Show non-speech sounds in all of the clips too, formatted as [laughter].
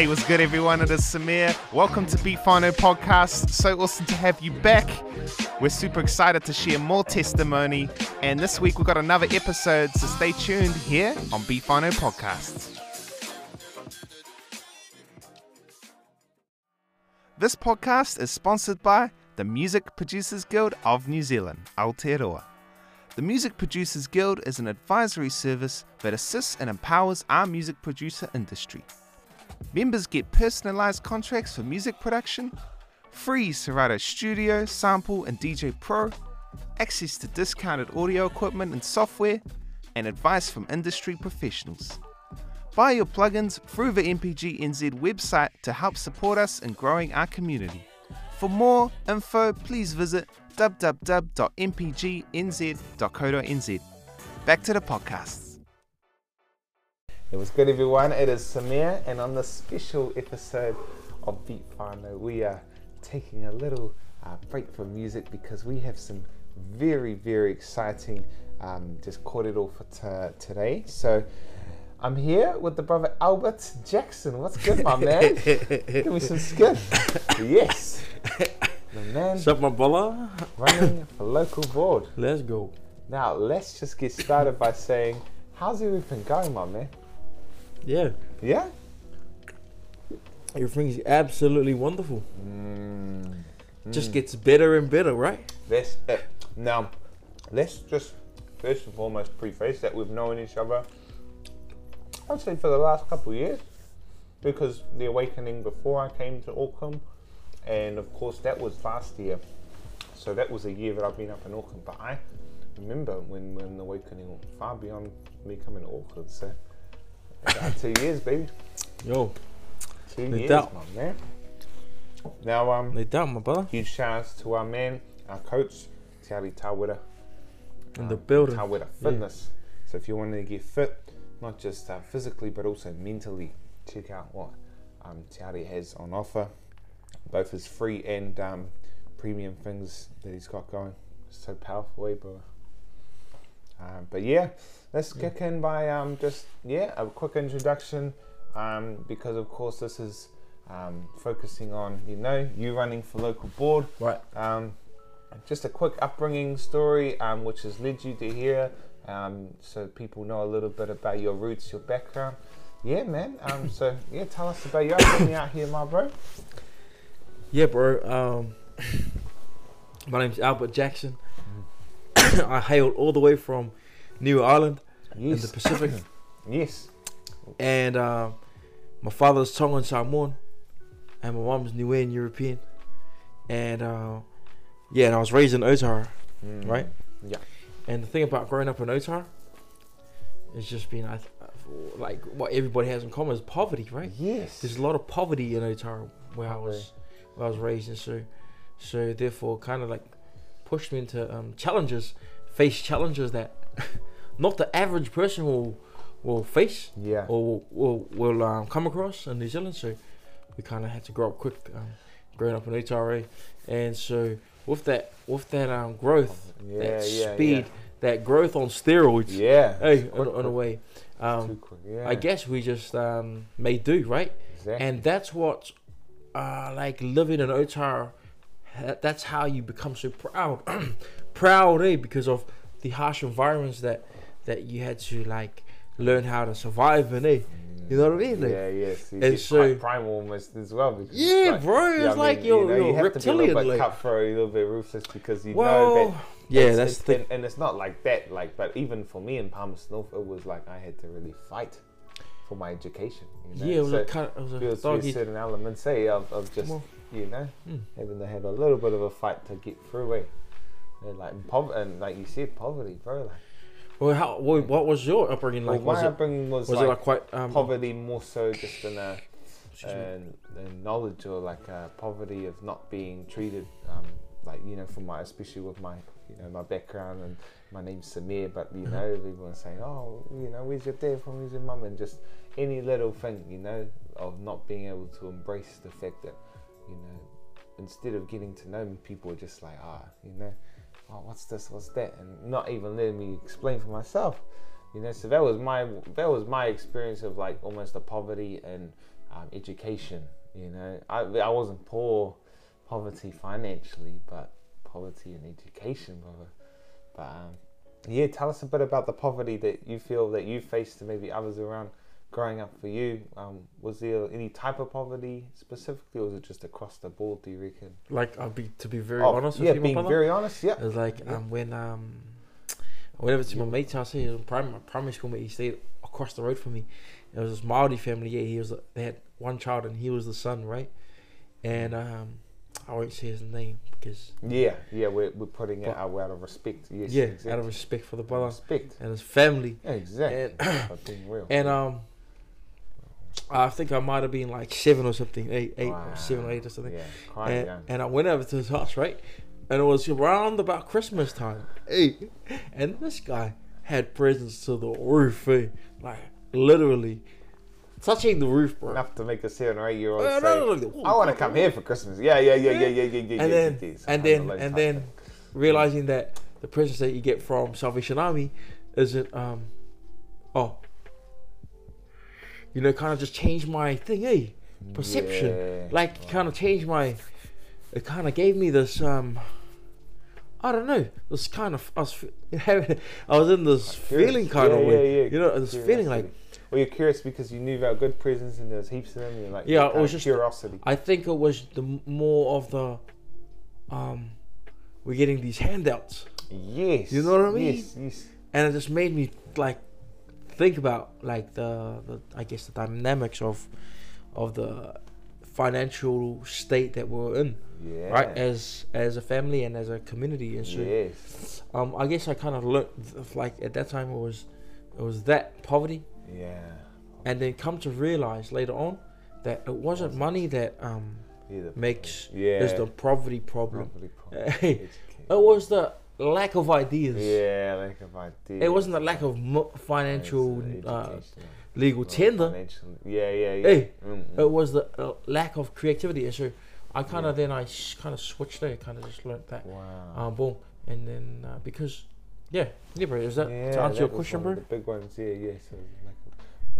Hey, what's good, everyone? It is Samir. Welcome to Beat Whānau Podcast. So awesome to have you back. We're super excited to share more testimony. And this week we've got another episode, so stay tuned here on Beat Whānau Podcast. This podcast is sponsored by the Music Producers Guild of New Zealand, Aotearoa. The Music Producers Guild is an advisory service that assists and empowers our music producer industry. Members get personalized contracts for music production, free Serato Studio, Sample, and DJ Pro, access to discounted audio equipment and software, and advice from industry professionals. Buy your plugins through the MPG NZ website to help support us in growing our community. For more info, please visit www.mpgnz.co.nz. Back to the podcast. It was good, everyone. It is Samir, and on this special episode of Beat Whānau, we are taking a little uh, break from music because we have some very, very exciting um, just caught it all for today. So I'm here with the brother Albert Jackson. What's good, my [laughs] man? Give me some skin. yes. The man What's my brother? running for local board. Let's go. Now, let's just get started by saying, how's everything going, my man? Yeah, Yeah? everything's absolutely wonderful. Mm, Just gets better and better, right? Let's, uh, now, let's just first and foremost preface that we've known each other, I'd say for the last couple of years, because the awakening before I came to Auckland, and of course that was last year. So that was a year that I've been up in Auckland, but I remember when, when the awakening went far beyond me coming to Auckland. So two years, baby, Yo, two years, doubt. my man. Now, um, no doubt, my brother. Huge shout outs to our man, our coach, Te Ari Tawera. In the building. Tawera Fitness. So if you want to get fit, not just uh, physically but also mentally, check out what um, Te Ari has on offer. Both his free and um, premium things that he's got going. So powerful, eh, bro? Um, but yeah, let's kick in by um, just yeah a quick introduction um, because of course this is um, focusing on you know you running for local board Right. um, just a quick upbringing story, um, which has led you to here, um, so people know a little bit about your roots, your background. Yeah, man. Um, so yeah, tell us about your upbringing out here, my bro. Yeah, bro. Um, [laughs] my name's Albert Jackson. [coughs] I hailed all the way from New Ireland in the Pacific, [coughs] yes. and uh, my father's Tongan Samoan, and my mom's Niuean European, and uh, yeah, and I was raised in Otara. Mm. Right. Yeah. And the thing about growing up in Otar is just being I like what everybody has in common is poverty, right? Yes. There's a lot of poverty in Otar where I was where I was raised, and so so therefore kind of like pushed me into um, challenges, face challenges that [laughs] not the average person will will face Yeah. or will will, will um, come across in New Zealand. So we kind of had to grow up quick, um, growing up in Otara, and so with that with that um, growth, Yeah. that yeah. speed, that growth on steroids. Yeah. Hey, Quick, in a way, um. I guess we just um, made do, right? Exactly. And that's what, uh, like living in Otar, ha- that's how you become so proud, [clears throat] proud, eh? Because of the harsh environments that that you had to like learn how to survive in, eh? You know what I mean? Like, yeah, yes. You and so- primal almost as well. Because Yeah, like- bro, it's like mean, you're- you know, you're you have to be a reptilian, little bit like- cutthroat, a little bit ruthless because you know that yeah, It's- that's it's- the and, and it's not like that. Like, but even for me in Palmerston North, it was like I had to really fight for my education. You know? yeah, it was so a kind of, it was a feels dog there's eat- certain elements, say, of, of just Well, you know mm. having to have a little bit of a fight to get through it. And like pov- and like you said, poverty, bro. Like, Well, how? What, what was your upbringing well, like? Was my it upbringing was, was like, it like quite um, poverty more so just in a, excuse me. and and knowledge or like poverty of not being treated um, like you know from my especially with my you know my background and my name's Samir but you Mhm. know everyone's saying oh you know where's your dad from where's your mum and just any little thing you know of not being able to embrace the fact that you know instead of getting to know me people are just like ah you know oh what's this what's that and not even letting me explain for myself you know so that was my that was my experience of like almost the poverty and um, education. You know, I I wasn't poor, poverty financially, but poverty and education, brother. But um, yeah, tell us a bit about the poverty that you feel that you faced and maybe others around growing up for you. Um, was there any type of poverty specifically, or was it just across the board? Do you reckon? Like I'll be to be very Oh, honest with yeah, you, being brother. very honest. Yeah. It was like Yeah. um, when um, I went over to my mate's house. He was in primary, primary school mate. He stayed across the road from me. It was this Maori family. Yeah, he was. They had one child, and he was the son, right? And um, I won't say his name because Yeah, yeah, we're, we're putting it out, out of respect. Yes, yeah, exactly. out of respect for the brother respect. and his family. Yeah, exactly. And [coughs] and um, I think I might have been like seven or something, eight, eight or seven or eight or something. Yeah, quite and, young. and I went over to his house, right? And it was around about Christmas time. Hey, and this guy had presents to the roof, eh? like literally touching the roof, bro. Enough to make a seven or eight year old Uh, say, no, no, no, I want to come here for Christmas. Yeah, yeah, yeah, yeah, yeah, yeah, yeah. And yeah, then, yeah, and then, and then, realizing that the presents that you get from Salvation Army isn't, um, oh, you know, kind of just changed my thing, eh? perception. Yeah. like kind of changed my it kind of gave me this um I don't know this kind of I was, fe- [laughs] I was in this feeling kind Yeah, of yeah, way yeah. you know this feeling like Well, you're curious because you knew about good prisons and there was heaps of them. And like, Yeah, yeah, it was just- curiosity. I think it was the more of the um we're getting these handouts yes. You know what I mean? Yes, yes. and it just made me like think about like the, the I guess the dynamics of of the financial state that we're in Yeah. right as as a family and as a community and so Yes. um, I guess I kind of learned like at that time it was it was that poverty, Yeah. and then come to realize later on that it wasn't money that um, makes Yeah. is the poverty problem. Property problem. [laughs] It was the lack of ideas. Yeah, like of ideas. It wasn't a lack of mo- financial uh, legal Well, tender. financial- Yeah, yeah, yeah. Hey, Mm, mm. It was the uh, lack of creativity, and so I kind of Yeah. then I kind of switched there. Kind of just learned that. Wow. Um, boom, and then uh, because yeah, yeah, bro. Is that to answer that your question, bro? The big ones, yeah, yeah. So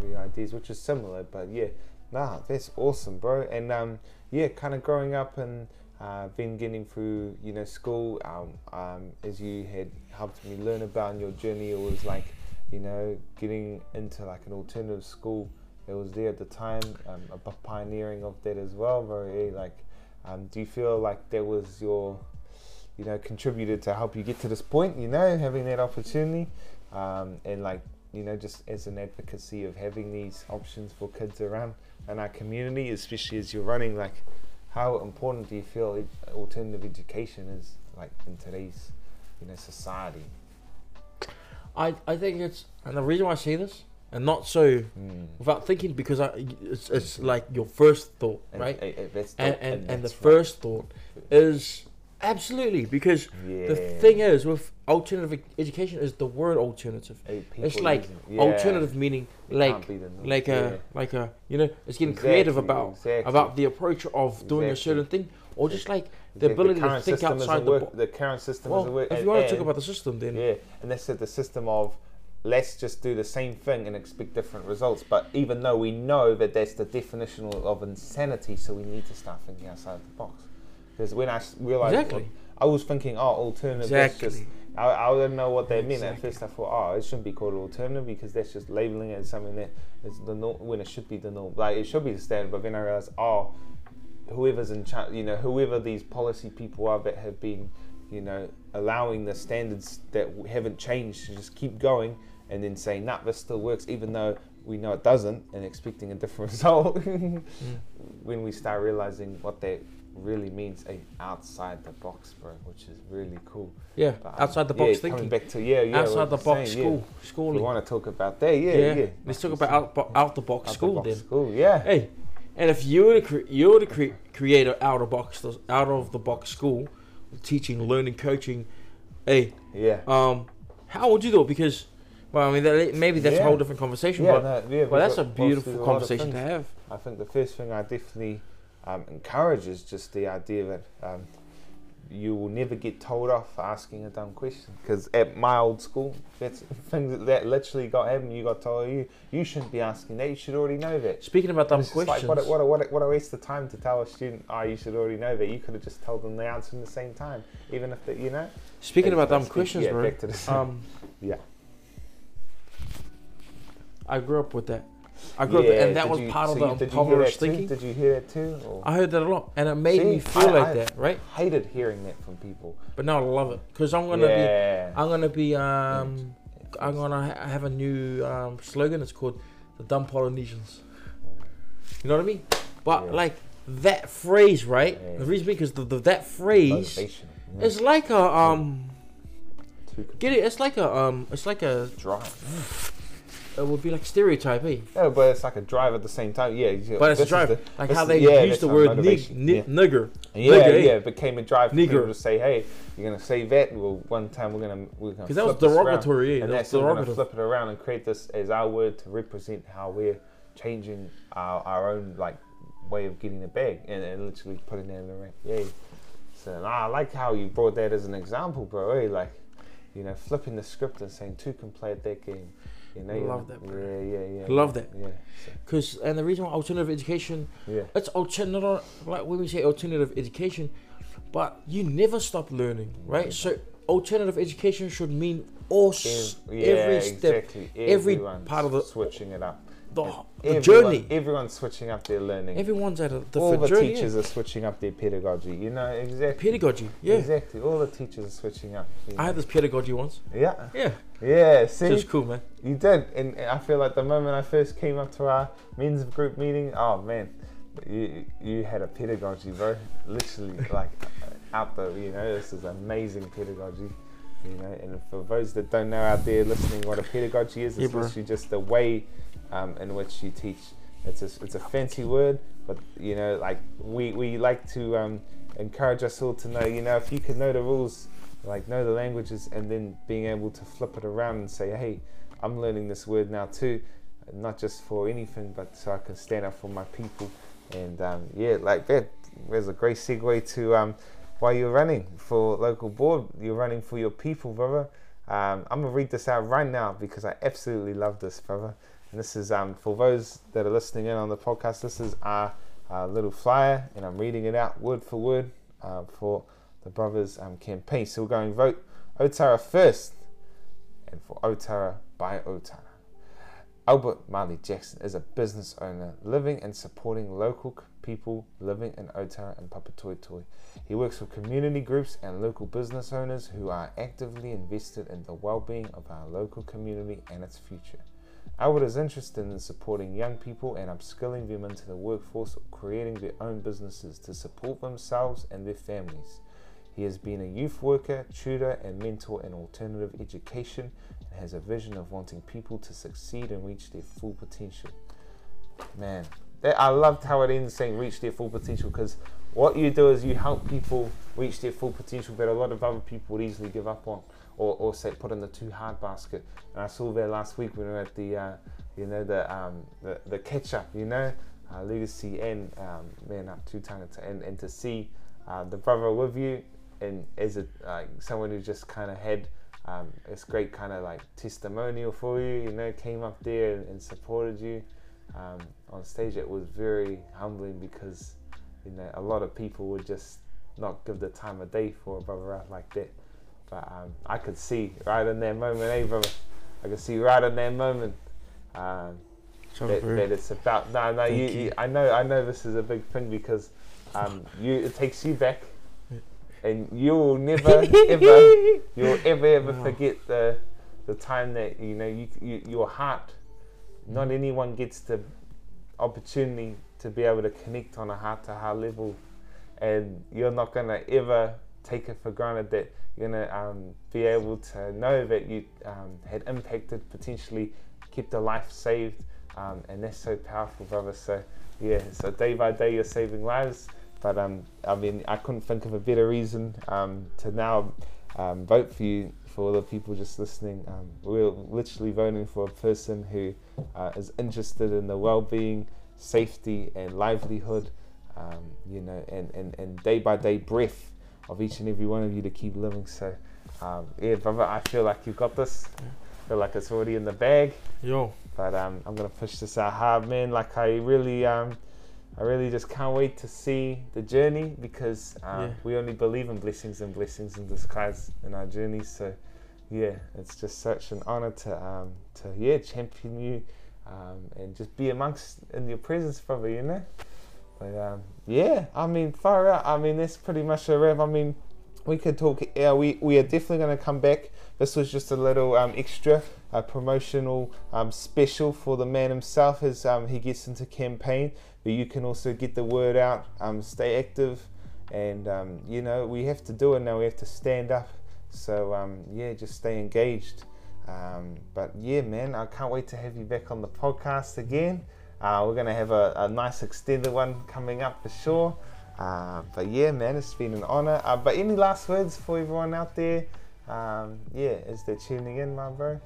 like ideas, which is similar, but yeah, nah, that's awesome, bro. And um, yeah, kind of growing up and uh, been getting through, you know, school. Um, um, as you had helped me learn about in your journey, it was like, you know, getting into like an alternative school. It was there at the time, um, a pioneering of that as well, eh, Like, um, do you feel like that was your you know, contributed to help you get to this point, you know, having that opportunity. Um, and like, you know, just as an advocacy of having these options for kids around in our community, especially as you're running, like, how important do you feel alternative education is, like, in today's, you know, society? I I think it's and the reason why I say this and not so Mm. without thinking because I it's, it's like your first thought, And- right? eh, that's And and, and the right. first thought is absolutely because yeah. the thing is with alternative education is the word alternative. It's like yeah, alternative meaning like can't be the norm, like yeah. a like a you know it's getting creative about exactly. about the approach of doing a certain thing or just like the Exactly. ability to think outside the work- box. The current system Well, if and- you want to talk about the system, then Yeah, and that's the system of let's just do the same thing and expect different results. But even though we know that that's the definition of insanity, so we need to start thinking outside the box. Because when I realized, Exactly. I was thinking, oh, alternative. Exactly. just I, I didn't know what they meant at first. I thought, oh, it shouldn't be called alternative because that's just labeling it as something that is the norm when it should be the norm. Like it should be the standard. But then I realized, oh, whoever's in charge, you know, whoever these policy people are that have been, you know, allowing the standards that haven't changed to just keep going and then saying, nah, this still works, even though we know it doesn't, and expecting a different [laughs] result. Mm. [laughs] When we start realizing what that really means, a outside the box, bro, which is really cool. yeah, But, um, outside the yeah, box coming thinking, back to yeah, yeah, outside the box saying, school, Yeah. We want to talk about that, yeah, yeah. let's Like talk about out, bo- out the box said, school the box then. School, yeah. Hey, and if you were to cre- you were to cre- create an out of box out of the box school, teaching, learning, coaching, hey, Yeah. um, how would you do it? Because, well, I mean, that, maybe that's a whole different conversation, Yeah, but no, yeah, well, that's a beautiful a conversation to have. I think the first thing I definitely um, encourage is just the idea that um, you will never get told off for asking a dumb question. Because at my old school, that's things that literally got happened. You got told you you shouldn't be asking that. You should already know that. Speaking about dumb questions, like what a, what, a, what, a, what a waste of time to tell a student, oh, you should already know that. You could have just told them the answer in the same time, even if you know. speaking about dumb questions, yeah, bro. back to the- [laughs] Um, Yeah. I grew up with that. I grew Yeah, up, and that was you- part so of the impoverished thinking. Did you hear that too? Or? I heard that a lot, and it made me feel I- like I- that, right? hated hearing that from people. But now I love it because I'm gonna be, yeah. I'm gonna be, um, I'm gonna ha- have a new um, slogan. It's called the dumb Polynesians. You know what I mean? But Yeah. like that phrase, right? The reason because the, the that phrase. Yeah. is like a um, get it? It's like a um, it's like a dry. It would be like stereotype, eh? No, but it's like a drive at the same time. Yeah, you- But it's a drive, the- like how they yeah, use the word nig- motivation, ni- yeah. nigger. Yeah, Nigger, eh? yeah, it became a drive for Nigger. people to say, "Hey, you're gonna say that." Well, one time we're gonna we're gonna Because that was flip around. derogatory, yeah. and that's it, we're gonna derogatory. flip it around and create this as our word to represent how we're changing our, our own like way of getting the bag and, and literally putting that in the ring. Yeah. So nah, I like how you brought that as an example, bro. Eh? Like, you know, flipping the script and saying two can play at that game. You know, Love that, bro. Yeah, yeah, yeah. Love that. Yeah. Because and the reason why alternative education yeah. it's alternative like when we say alternative education but you never stop learning right so alternative education should mean all yeah, every step exactly. every part of the- switching it up. The, the everyone- journey Everyone's switching up their learning. everyone's at a All the journey teachers yeah. are switching up their pedagogy. You know exactly. pedagogy yeah Exactly. All the teachers are switching up. you I know. had this pedagogy once Yeah. yeah Yeah. it See, was cool man you did, and I feel like the moment I first came up to our men's group meeting, oh man, you you had a pedagogy, bro. Literally, [laughs] like out the, you know, this is amazing pedagogy. You know, and for those that don't know out there listening, what a pedagogy is, Yeah, it's bro. literally just the way um, in which you teach. It's a, it's a fancy word, but you know, like we, we like to um, encourage us all to know, you know, if you can know the rules, like know the languages, and then being able to flip it around and say, hey, I'm learning this word now too, not just for anything, but so I can stand up for my people. And um, yeah, like that, there's a great segue to um, why you're running for local board. You're running for your people, brother. Um, I'm gonna read this out right now because I absolutely love this, brother. And this is um, for those that are listening in on the podcast. This is our, little flyer, and I'm reading it out word for word uh, for the brothers um, campaign. So we're going vote Otara first, and for Otara by Otara. Albert Marley Jackson is a business owner living and supporting local people living in Otara and Papatoetoe. He works with community groups and local business owners who are actively invested in the well-being of our local community and its future. Albert is interested in supporting young people and upskilling them into the workforce or creating their own businesses to support themselves and their families. He has been a youth worker, tutor, and mentor in alternative education and has a vision of wanting people to succeed and reach their full potential. Man, that, I loved how it ends saying reach their full potential because what you do is you help people reach their full potential that a lot of other people would easily give up on or, or say put in the too hard basket. And I saw that last week when we were at the, uh, you know, the, um, the, the catch up, you know, uh, Legacy and um, Man Up Two Tongue and, and to see uh, the brother with you and as a like someone who just kind of had um, great kind of like testimonial for you, you know, came up there and, and supported you um, on stage. It was very humbling because you know a lot of people would just not give the time of day for a brother out like that. But um, I could see right in that moment, hey brother, I could see right in that moment um, that, that it's about. No, no, you, you. I know, I know. This is a big thing because um, you it takes you back, and you'll never [laughs] ever you'll ever ever Wow. forget the the time that you know you, you your heart. Not anyone gets the opportunity to be able to connect on a heart to heart level, and you're not gonna ever take it for granted that you're gonna um, be able to know that you um, had impacted potentially kept a life saved um, and that's so powerful brother. So yeah so day by day you're saving lives. But um, I mean I couldn't think of a better reason um, to now um, vote for you for all the people just listening. We're literally voting for a person who uh, is interested in the well-being safety and livelihood. You know and, and, and day by day breath of each and every one of you to keep living. So, um, yeah, brother, I feel like you've got this. I feel like it's already in the bag. Yo, But um, I'm gonna push this out hard, man. Like I really, um, I really just can't wait to see the journey because uh, Yeah. we only believe in blessings and blessings in disguise in our journey. So, yeah, it's just such an honor to, um, to yeah, champion you, um, and just be amongst in your presence, brother. You know. But um, yeah, I mean, far out. I mean, that's pretty much a wrap. I mean, we could talk. Yeah, we we are definitely going to come back. This was just a little um, extra, a promotional um, special for the man himself as um, he gets into campaign. But you can also get the word out, um, stay active, and um, you know we have to do it now. We have to stand up. So yeah, just stay engaged. But yeah, man, I can't wait to have you back on the podcast again. Uh, we're gonna have a, a nice extended one coming up for sure. Uh, but yeah, man, it's been an honor. Uh, but any last words for everyone out there? Um, yeah, as they're tuning in, my bro.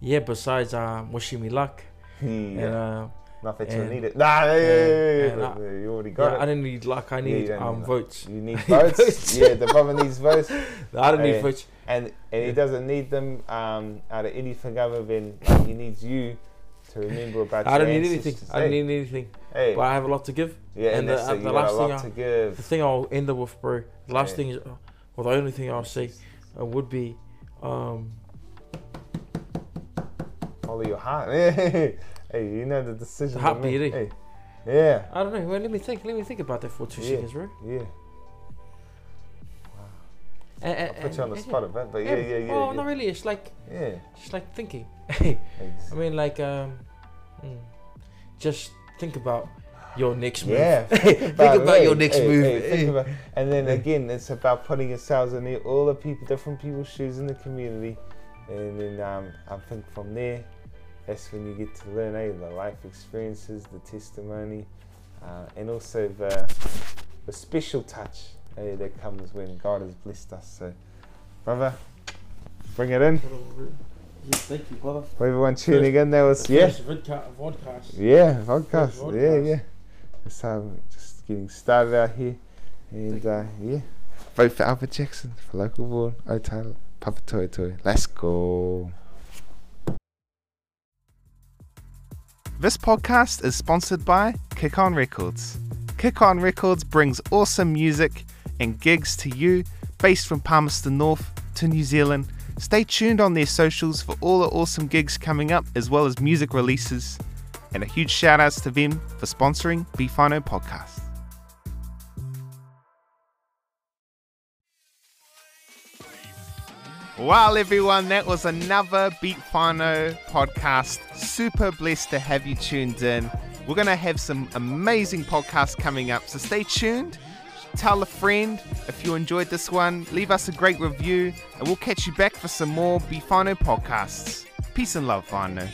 yeah. Besides, um, wishing me luck, [laughs] and yeah, uh, not that you need it. Nah, yeah, yeah, yeah, and I- you already got I it. don't need luck. I need um need votes. You need [laughs] votes. yeah, the brother needs [laughs] votes, I don't Hey. need votes. and and he doesn't need them um, out of anything other than like, he needs you to remember about. I don't need anything. I don't need anything. Hey, But I have a lot to give. yeah, and, and the- uh, the last a thing lot I- to give. The thing I'll end up with, bro. The last Yeah. thing is, well, the only thing I'll say uh, would be, um, Follow your heart. [laughs] hey, you know the decision. The heartbeat, eh? Hey, yeah, I don't know. Well, let me think. Let me think about that for two Yeah. seconds, bro. yeah. And, I'll put you on the spot a bit, but yeah, yeah, yeah. Oh, yeah. not really. It's like, Yeah. just like thinking. [laughs] I mean, like, um, mm, just think about your next move. Yeah, [laughs] think about, hey, your next hey, move. hey, think about- and then [laughs] again, it's about putting yourselves in the, all the people, different people's shoes in the community, and then um, I think from there, that's when you get to learn, hey, the life experiences, the testimony, uh, and also the the special touch hey, that comes when God has blessed us. So, brother, bring it in. Yeah, thank you, brother. For everyone tuning in, that was yeah. First vodcast. Yeah, podcast. First Yeah, yeah. So how we're just getting started out here. And uh, yeah. Vote for Albert Jackson for local board. Otala, Papatoetoe. Let's go. This podcast is sponsored by Kick On Records. Kick On Records brings awesome music and gigs to you based from Palmerston North to New Zealand. Stay tuned on their socials for all the awesome gigs coming up as well as music releases. And a huge shout outs to them for sponsoring Beat Whānau Podcast. Well, everyone, that was another Beat Whānau podcast. Super blessed to have you tuned in. We're going to have some amazing podcasts coming up, so stay tuned. Tell a friend if you enjoyed this one. Leave us a great review, and we'll catch you back for some more Beat Whānau podcasts. Peace and love, Whānau.